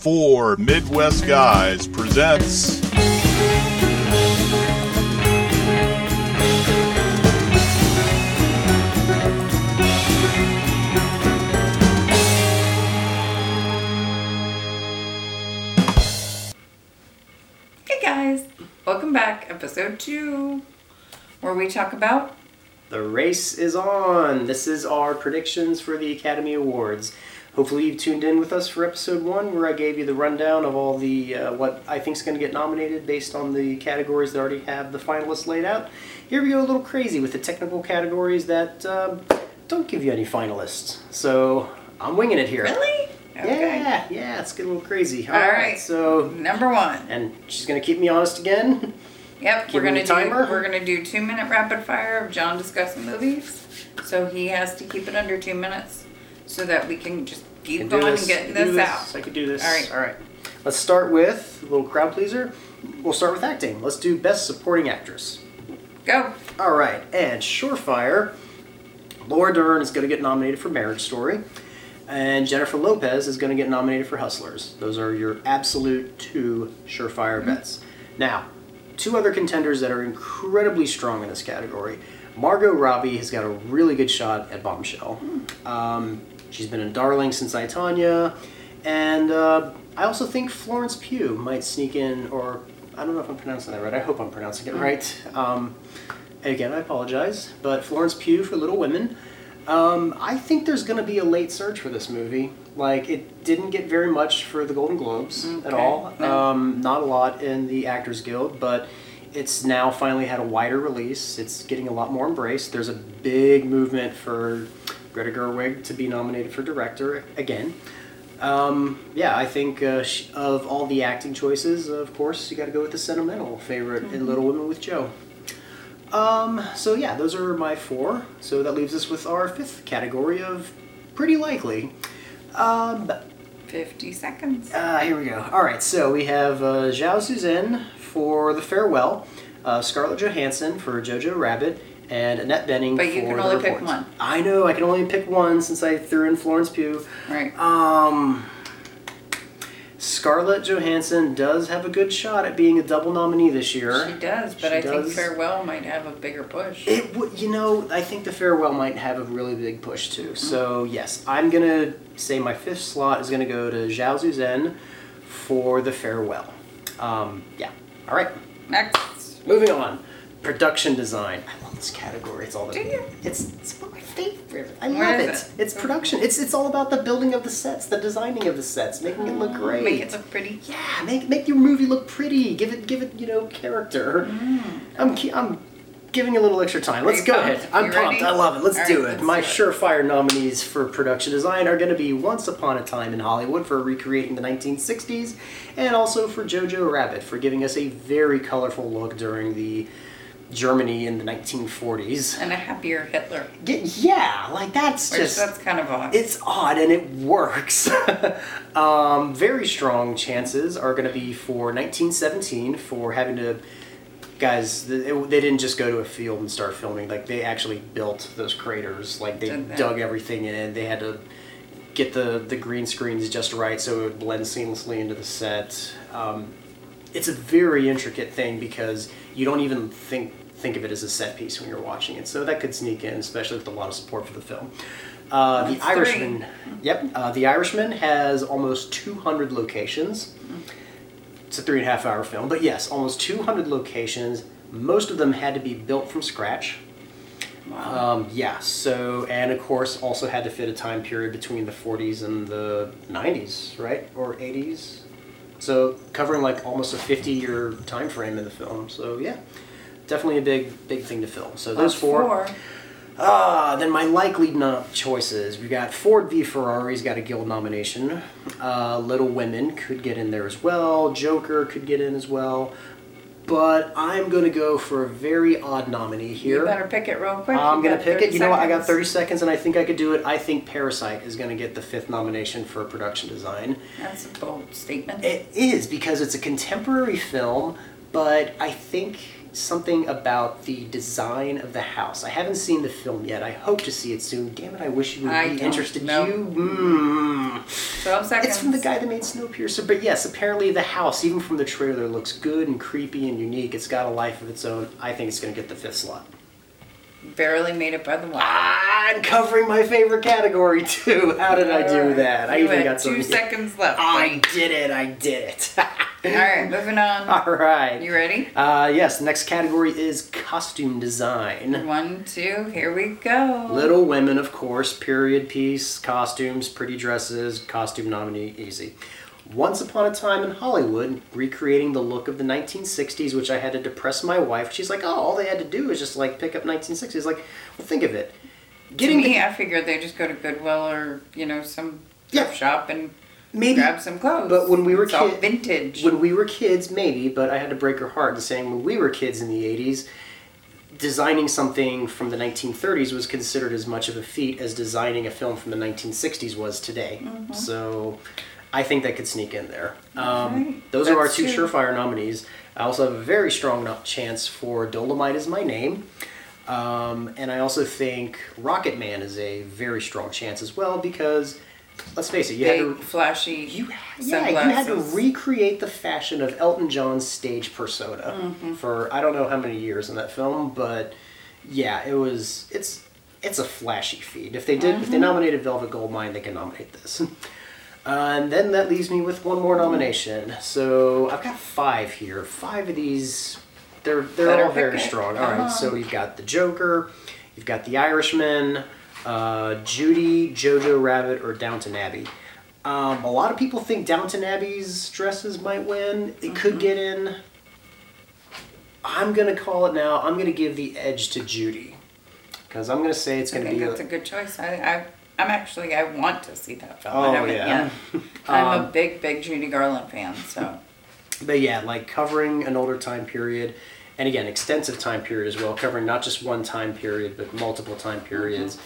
Four Midwest Guys presents. Hey guys, welcome back, episode two, where we talk about The race is on. This is our predictions for the Academy Awards. Hopefully, you've tuned in with us for episode one, where I gave you the rundown of all the uh, what I think is going to get nominated based on the categories that already have the finalists laid out. Here we go a little crazy with the technical categories that um, don't give you any finalists. So I'm winging it here. really. Yeah, yeah, it's getting a little crazy. All right. So, Number one. and she's going to keep me honest again. Yep, Give we're gonna timer. do we're gonna do two minute rapid fire of John discussing movies. So he has to keep it under two minutes, so that we can just keep Can do going this. and getting can do this out. I could do this. All right. All right. Let's start with a little crowd pleaser. We'll start with acting. Let's do best supporting actress. Go. All right. And surefire, Laura Dern is going to get nominated for Marriage Story, and Jennifer Lopez is going to get nominated for Hustlers. Those are your absolute two surefire bets. Now, two other contenders that are incredibly strong in this category. Margot Robbie has got a really good shot at Bombshell. Um, she's been in Darling since I Tonya, and uh, I also think Florence Pugh might sneak in, or I don't know if I'm pronouncing that right. I hope I'm pronouncing it right. Um, again, I apologize, but Florence Pugh for Little Women. Um, I think there's going to be a late surge for this movie. Like, it didn't get very much for the Golden Globes at all. No. Um, not a lot in the Actors Guild, but it's now finally had a wider release. It's getting a lot more embraced. There's a big movement for Greta Gerwig to be nominated for director again. Um, yeah, I think uh, sh- of all the acting choices, of course, you got to go with the sentimental favorite in Little Women with Jo. Um, so yeah, those are my four. So that leaves us with our fifth category of pretty likely. Um, Fifty seconds. uh, here we go. All right, so we have uh, Zhao Shuzhen for The Farewell, uh, Scarlett Johansson for Jojo Rabbit, and Annette Bening But for you can only pick one. I know, I can only pick one since I threw in Florence Pugh. Right. Um, Scarlett Johansson does have a good shot at being a double nominee this year. She does, but She I think. Farewell might have a bigger push. It would, you know, I think the farewell might have a really big push too. So yes, I'm gonna say my fifth slot is gonna go to Zhao Shuzhen for the farewell. Um, yeah. All right. Next. Moving on. Production design. I this category. It's all the. Do you? It's it's my favorite. I What love it. it? It's oh. production. It's it's all about the building of the sets, the designing of the sets, making it look oh, great. Make it look pretty. Yeah, make make your movie look pretty. Give it give it you know character. Mm. I'm I'm giving a little extra time. Let's go pumped? ahead. I'm You pumped. ready? I love it. Let's do it. My surefire nominees for production design are going to be Once Upon a Time in Hollywood for recreating the 1960s, and also for Jojo Rabbit for giving us a very colorful look during the Germany in the 1940s. And a happier Hitler. Yeah, like that's Which just that's kind of odd. it's odd and it works. um, very strong chances are going to be for 1917 for having to. Guys, they didn't just go to a field and start filming. Like they actually built those craters. Like they dug everything in. They had to get the the green screens just right so it would blend seamlessly into the set. Um, it's a very intricate thing because you don't even think think of it as a set piece when you're watching it. So that could sneak in, especially with a lot of support for the film. Uh, the That's three. Irishman, yep, uh, the Irishman has almost 200 locations. It's a three and a half hour film, but yes, almost 200 locations. Most of them had to be built from scratch. wow. Um, yeah, so, and of course, also had to fit a time period between the 40s and the 90s, right? Or 80s. So, covering like almost a 50 year time frame in the film. So, yeah, definitely a big, big thing to film. So, those That's four. Ah, then my likely no- choices. We got Ford v Ferrari's got a Guild nomination. Uh, Little Women could get in there as well. Joker could get in as well. But I'm gonna go for a very odd nominee here. You better pick it real quick. I'm gonna pick 30 it. You know what? I got 30 seconds, and I think I could do it. I think Parasite is gonna get the fifth nomination for production design. That's a bold statement. It is because it's a contemporary film, but I think something about the design of the house. I haven't seen the film yet. I hope to see it soon. Damn it, I wish you would I be interested. know. You, mm. 12 seconds. It's from the guy that made Snowpiercer. But yes, apparently the house, even from the trailer, looks good and creepy and unique. It's got a life of its own. I think it's going to get the fifth slot. Barely made it by the wire. I'm covering my favorite category too. How did I do that? I you even got some. two seconds left. I did it. I did it. All right, moving on. All right. You ready? Uh, yes, next category is costume design. One, two, here we go. Little Women, of course, period piece, costumes, pretty dresses, costume nominee, easy. Once Upon a Time in Hollywood, recreating the look of the 1960s, which I had to depress my wife. She's like, oh, all they had to do is just like pick up 1960s. Like, well, think of it. To Getting me, the, I figured they just go to Goodwill or, you know, some Yeah. shop and maybe grab some clothes. but when we were it's all kid- vintage. when we were kids, maybe, but I had to break her heart and saying when we were kids in the 80s, designing something from the 1930s was considered as much of a feat as designing a film from the 1960s was today. Mm-hmm. So I think that could sneak in there. Um, Alright, those are our two true. surefire nominees. I also have a very strong no- chance for Dolomite is My Name. Um, and I also think Rocketman is a very strong chance as well because, let's face it, you had Big, to flashy you, yeah, you had to recreate the fashion of Elton John's stage persona Mm-hmm. for I don't know how many years in that film, but yeah, it was it's it's a flashy feat. If they did, if they Mm-hmm. nominated Velvet Goldmine, they can nominate this. Uh, and then that leaves me with one more nomination. So I've got five here. Five of these, they're they're Better all very strong. All right, so on. you've got the Joker, you've got the Irishman, uh, Judy, Jojo Rabbit, or Downton Abbey. Um, a lot of people think Downton Abbey's dresses might win. It could Mm-hmm. get in. I'm gonna call it now. I'm gonna give the edge to Judy because I'm gonna say it's gonna think be. that's a good choice. I, I, I'm actually, I want to see that film. Oh, I haven't yeah. yet. I'm a Um, big, big Judy Garland fan, so. But yeah, like covering an older time period, and again, extensive time period as well, covering not just one time period, but multiple time periods,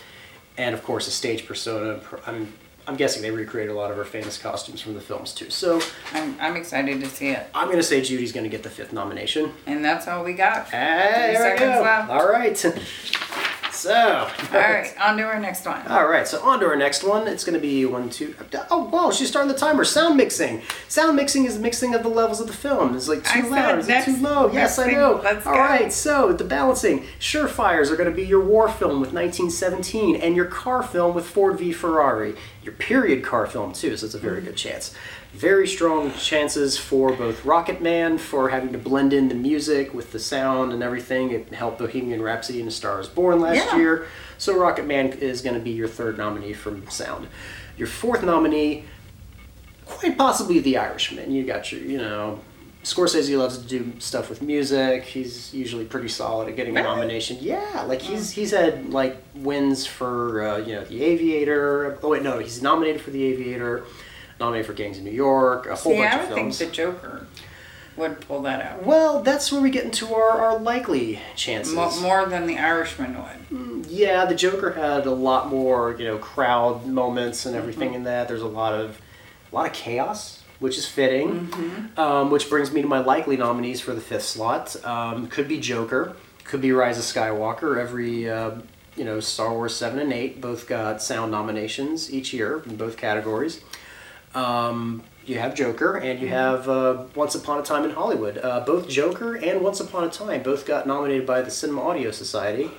and of course a stage persona. I'm, I'm guessing they recreated a lot of her famous costumes from the films too. So I'm, I'm excited to see it. I'm gonna say Judy's gonna get the fifth nomination. And that's all we got. Hey, there we go. left. All right. So. All right, on to our next one. All right, so on to our next one. It's going to be one, two. Oh, whoa, she's starting the timer. Sound mixing. Sound mixing is the mixing of the levels of the film. It's like I too said loud. Is it too low? Yes, I know. Let's All go. right, so the balancing. Surefires are going to be your war film with 1917 and your car film with Ford v Ferrari. Your period car film, too, so it's a very mm. good chance. Very strong chances for both Rocketman for having to blend in the music with the sound and everything. It helped Bohemian Rhapsody and A Star is Born last Yeah. year. So Rocketman is going to be your third nominee from sound. Your fourth nominee, quite possibly The Irishman. You got your, you know, Scorsese loves to do stuff with music. He's usually pretty solid at getting a nomination. Yeah, like he's he's had like wins for uh, you know The Aviator. Oh wait, no, he's nominated for The Aviator, nominated for Gangs in New York, a whole See, bunch I of would think the Joker would pull that out. well, that's where we get into our, our likely chances. Mo- more than the Irishman would. Yeah, the Joker had a lot more, you know, crowd moments and everything in that. There's a lot of, a lot of chaos, which is fitting. Um, which brings me to my likely nominees for the fifth slot. Um, could be Joker, could be Rise of Skywalker. Every, uh, you know, Star Wars seven and eight both got sound nominations each year in both categories. Um, you have Joker and you have uh, Once Upon a Time in Hollywood. Uh, both Joker and Once Upon a Time both got nominated by the Cinema Audio Society.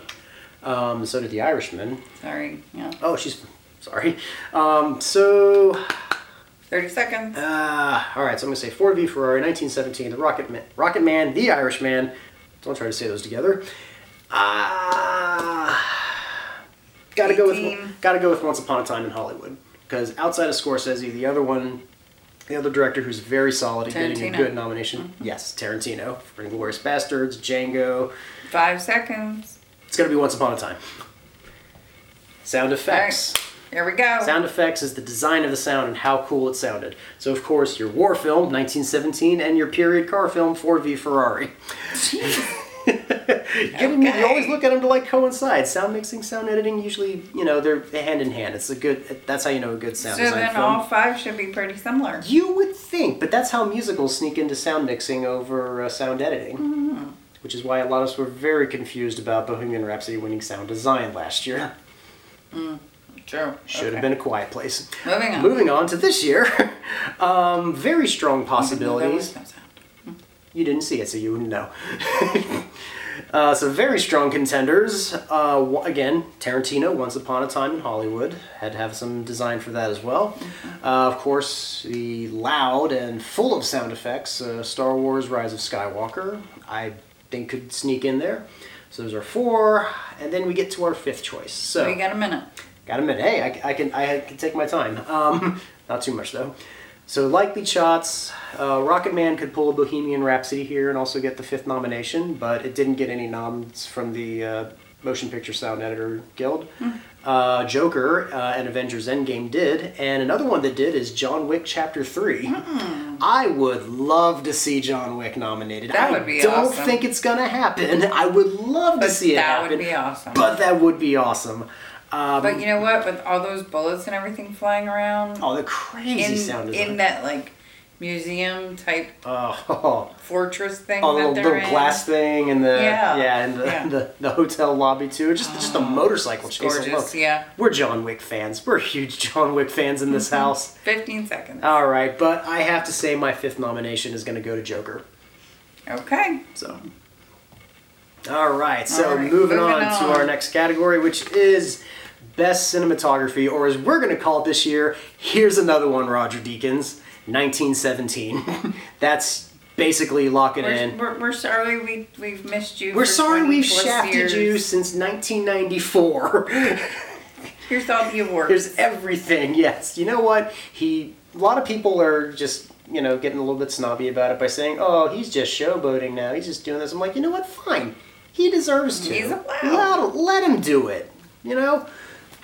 Um, so did The Irishman. Sorry, yeah. Oh, she's sorry. Um, so, 30 seconds. uh, all right. So I'm gonna say Ford v Ferrari, 1917, The Rocketman, Rocket Man, The Irishman. Don't try to say those together. Ah, gotta go with gotta go with Once Upon a Time in Hollywood because outside of Scorsese, the other one, the other director who's very solid at getting a Tarantino. good nomination, mm-hmm. yes, Tarantino for *Inglourious Basterds*, Django. Five seconds. It's gonna be Once Upon a Time. Sound effects. Here we go. Sound effects is the design of the sound and how cool it sounded. So, of course, your war film, 1917, and your period car film, Ford v Ferrari. Getting, You Okay. always look at them to like coincide. Sound mixing, sound editing, usually, you know, they're hand in hand. It's a good, that's how you know a good sound so then film. all five should be pretty similar. You would think, but that's how musicals sneak into sound mixing over uh, sound editing. which is why a lot of us were very confused about Bohemian Rhapsody winning sound design last year. True. Should Okay. have been a quiet place. Moving on. Moving on to this year, um, very strong possibilities. You didn't see it, so you wouldn't know. uh, so very strong contenders. Uh, again, Tarantino, Once Upon a Time in Hollywood, had to have some design for that as well. Uh, of course, the loud and full of sound effects, uh, Star Wars: Rise of Skywalker, I think could sneak in there. So those are four, and then we get to our fifth choice. So We got a minute. Got a minute. Hey, I, I can I can take my time. Um, not too much though. So likely shots. Uh, Rocketman could pull a Bohemian Rhapsody here and also get the fifth nomination, but it didn't get any noms from the uh, Motion Picture Sound Editor Guild. Uh, Joker uh, and Avengers Endgame did, and another one that did is John Wick Chapter Three. I would love to see John Wick nominated. That would be I don't awesome. think it's gonna happen. I would love to see it that happen. would be awesome. But that would be awesome. Um, But you know what? With all those bullets and everything flying around, Oh, the crazy in sound design. in that like museum type oh, fortress thing oh, the that little, little glass thing and the Yeah. yeah, and the, Yeah. the, the hotel lobby too. Just just a motorcycle chase. alone. gorgeous. Yeah. We're John Wick fans. We're huge John Wick fans in Mm-hmm. this house. Fifteen seconds. All right, but I have to say my fifth nomination is going to go to Joker. Okay. So. All right, so All right, moving, moving on, to our next category, which is best cinematography, or as we're going to call it this year, here's another one, Roger Deakins, 1917. That's basically locking We're, in. we're, we're sorry we we've missed you. We're sorry we've shafted years. you since 1994. Here's all the awards. Here's everything. Yes. You know what? He. A lot of people are just you know getting a little bit snobby about it by saying, "Oh, he's just showboating now. He's just doing this." I'm like, you know what? Fine. He deserves to. He's allowed. Let, let him do it. You know.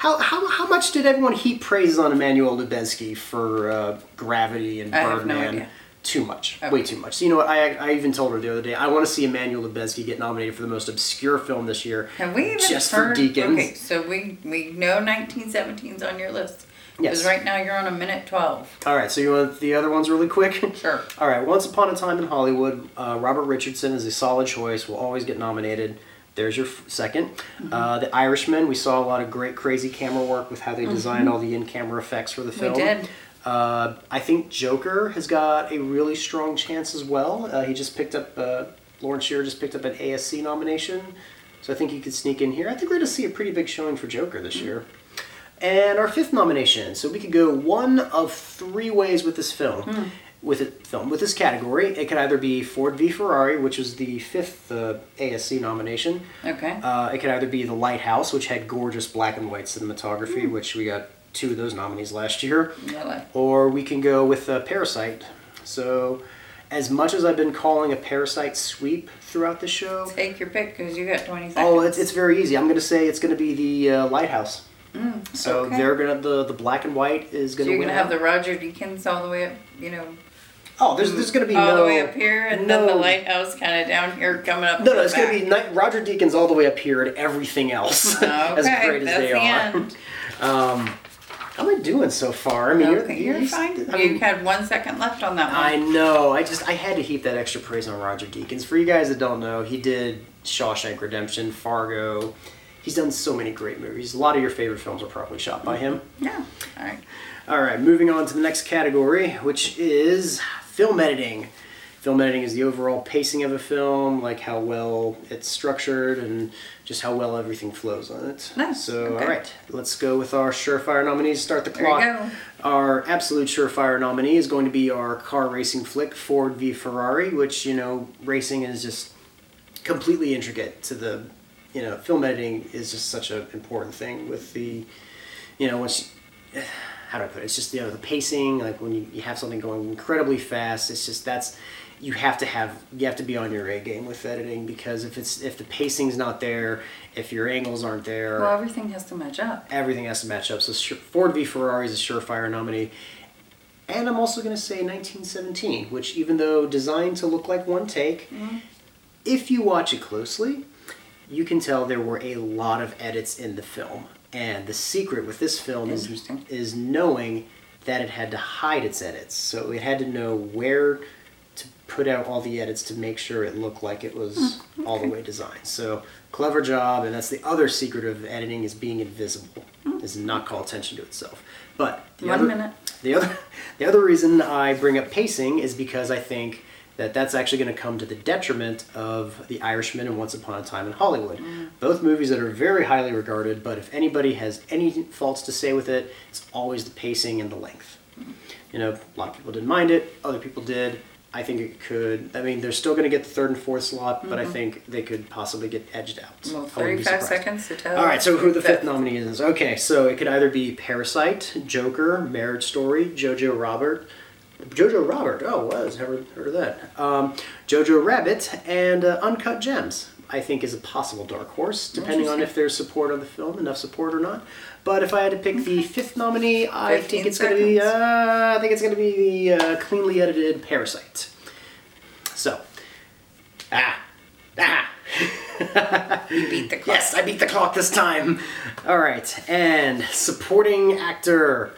How, how, how much did everyone heap praises on Emmanuel Lubezki for uh, Gravity and I have no Birdman? Too much. Okay. Way too much. So, you know what? I, I even told her the other day, I want to see Emmanuel Lubezki get nominated for the most obscure film this year. Have we even just heard? for Deakins. Okay, so we we know 1917's on your list. Yes. Because right now you're on a minute 12. All right, so you want the other ones really quick? Sure. All right, Once Upon a Time in Hollywood, uh, Robert Richardson is a solid choice. Will always get nominated. There's your f- 2nd Mm-hmm. Uh, the Irishman, we saw a lot of great, crazy camera work with how they designed all the in-camera effects for the film. Mm-hmm. did. Uh, I think Joker has got a really strong chance as well. Uh, he just picked up, uh, Lawrence Shearer just picked up an ASC nomination, so I think he could sneak in here. I think we're going to see a pretty big showing for Joker this year. And our fifth nomination. So we could go one of three ways with this film. With it film with this category, it could either be Ford v Ferrari, which was the fifth uh, ASC nomination. Okay. Uh, it could either be The Lighthouse, which had gorgeous black and white cinematography, which we got two of those nominees last year. Really? Or we can go with uh, Parasite. So, as much as I've been calling a Parasite sweep throughout the show, Take your pick because you got 20 seconds. Oh, it's, it's very easy. I'm going to say it's going to be the uh, Lighthouse. so okay. they're gonna the the black and white is gonna you're going to have the Roger Deakins all the way up, you know, oh, there's there's gonna be all no the way up here, and then the lighthouse kind of down here coming up. No, no, it's gonna be ni- Roger Deakins all the way up here and everything else. as Okay, great as they the are. end. Um, how am I doing so far? I mean, you're, Okay, you're fine. I you mean, had one second left on that one. I know. I just I had to heap that extra praise on Roger Deakins. For you guys that don't know, he did Shawshank Redemption, Fargo. He's done so many great movies. A lot of your favorite films are probably shot by him. yeah. All right. All right, moving on to the next category, which is film editing. Film editing is the overall pacing of a film, like how well it's structured and just how well everything flows on it. Nice, So, okay. all right, let's go with our surefire nominees. Start the There you clock. go. Our absolute surefire nominee is going to be our car racing flick, Ford v Ferrari, which, you know, racing is just completely intricate to the, you know, film editing is just such an important thing with the, you know, once, how do I put it? It's just, you know, the pacing, like when you, you have something going incredibly fast, it's just, that's, you have to have, you have to be on your A game with editing because if it's, if the pacing's not there, if your angles aren't there, Well, everything has to match up. everything has to match up. So Ford v Ferrari is a surefire nominee. And I'm also going to say 1917, which even though designed to look like one take, mm-hmm. if you watch it closely, you can tell there were a lot of edits in the film. And the secret with this film is, is knowing that it had to hide its edits. So it had to know where to put out all the edits to make sure it looked like it was hmm, all the way designed. So clever job, and that's the other secret of editing is being invisible, hmm. is not call attention to itself. But the One other, minute. The other, the other reason I bring up pacing is because I think that that's actually going to come to the detriment of The Irishman and Once Upon a Time in Hollywood. Mm. Both movies that are very highly regarded, but if anybody has any faults to say with it, it's always the pacing and the length. You know, a lot of people didn't mind it, other people did. I think it could. I mean, they're still going to get the third and fourth slot, but I mm-hmm. think they could possibly get edged out. Well, I wouldn't 35 seconds to tell. All right, so who the fifth fifth. nominee is? Okay, so it could either be Parasite, Joker, Marriage Story, Jojo Robert. Jojo Robert, oh, was never heard of that. Um, Jojo Rabbit and uh, Uncut Gems. I think is a possible dark horse, depending on if there's support on the film, enough support or not. But if I had to pick the fifth nominee, I think it's going to be. Uh, I think it's going to be the uh, cleanly edited Parasite. So, ah, ah. You beat the clock. Yes, I beat the clock this time. All right, and supporting actor.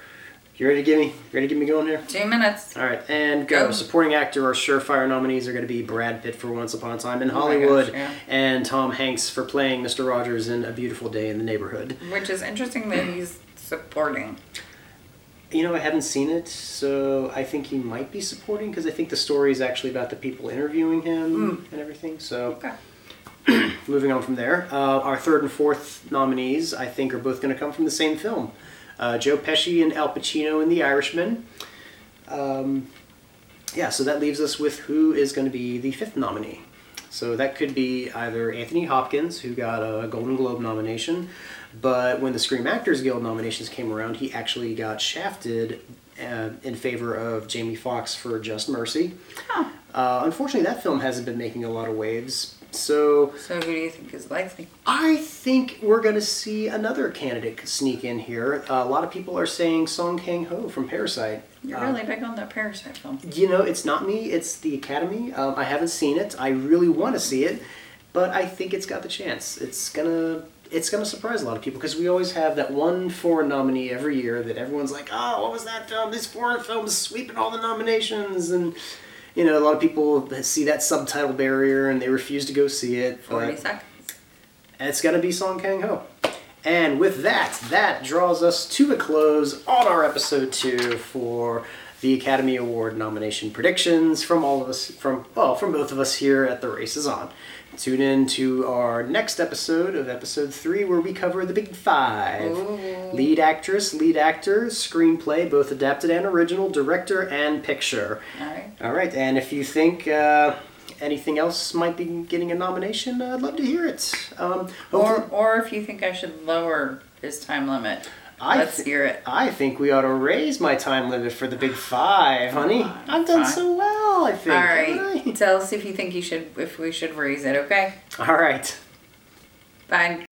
You ready to give me? You ready to get me going here? Two minutes. All right, and go. Go. Supporting actor or surefire nominees are going to be Brad Pitt for Once Upon a Time in Oh Hollywood, gosh, yeah. and Tom Hanks for playing Mr. Rogers in A Beautiful Day in the Neighborhood. Which is interesting that he's supporting. You know, I haven't seen it, so I think he might be supporting because I think the story is actually about the people interviewing him and everything. So. Okay. Moving on from there, uh, our third and fourth nominees, I think, are both going to come from the same film. Uh, Joe Pesci and Al Pacino in The Irishman. Um, yeah, so that leaves us with who is going to be the fifth nominee. So that could be either Anthony Hopkins, who got a Golden Globe nomination, but when the Screen Actors Guild nominations came around, he actually got shafted uh, in favor of Jamie Foxx for Just Mercy. Oh. Uh, unfortunately, that film hasn't been making a lot of waves. So So who do you think is likely? I think we're going to see another candidate sneak in here. Uh, a lot of people are saying Song Kang Ho from Parasite. You're Uh, really big on that Parasite film. You know, it's not me, it's the Academy. Um, I haven't seen it. I really want to see it, but I think it's got the chance. It's gonna. It's gonna surprise a lot of people because we always have that one foreign nominee every year that everyone's like, "Oh, what was that film? This foreign film is sweeping all the nominations," and you know, a lot of people see that subtitle barrier and they refuse to go see it. 40 but- seconds. and it's gonna be Song Kang Ho. And with that, that draws us to a close on our episode two for the Academy Award nomination predictions from all of us, from well, from both of us here at The Race Is On. Tune in to our next episode of episode three, where we cover the Big Five: Ooh. lead actress, lead actor, screenplay, both adapted and original, director and picture. All right. All right, and if you think uh, anything else might be getting a nomination, I'd love to hear it. Um, Or, or if you think I should lower his time limit, I let's thi- hear it. I think we ought to raise my time limit for the big five, honey. I've done Fine. so well, I think. All right. I? Tell us if you think you should, if we should raise it. Okay. All right. Bye.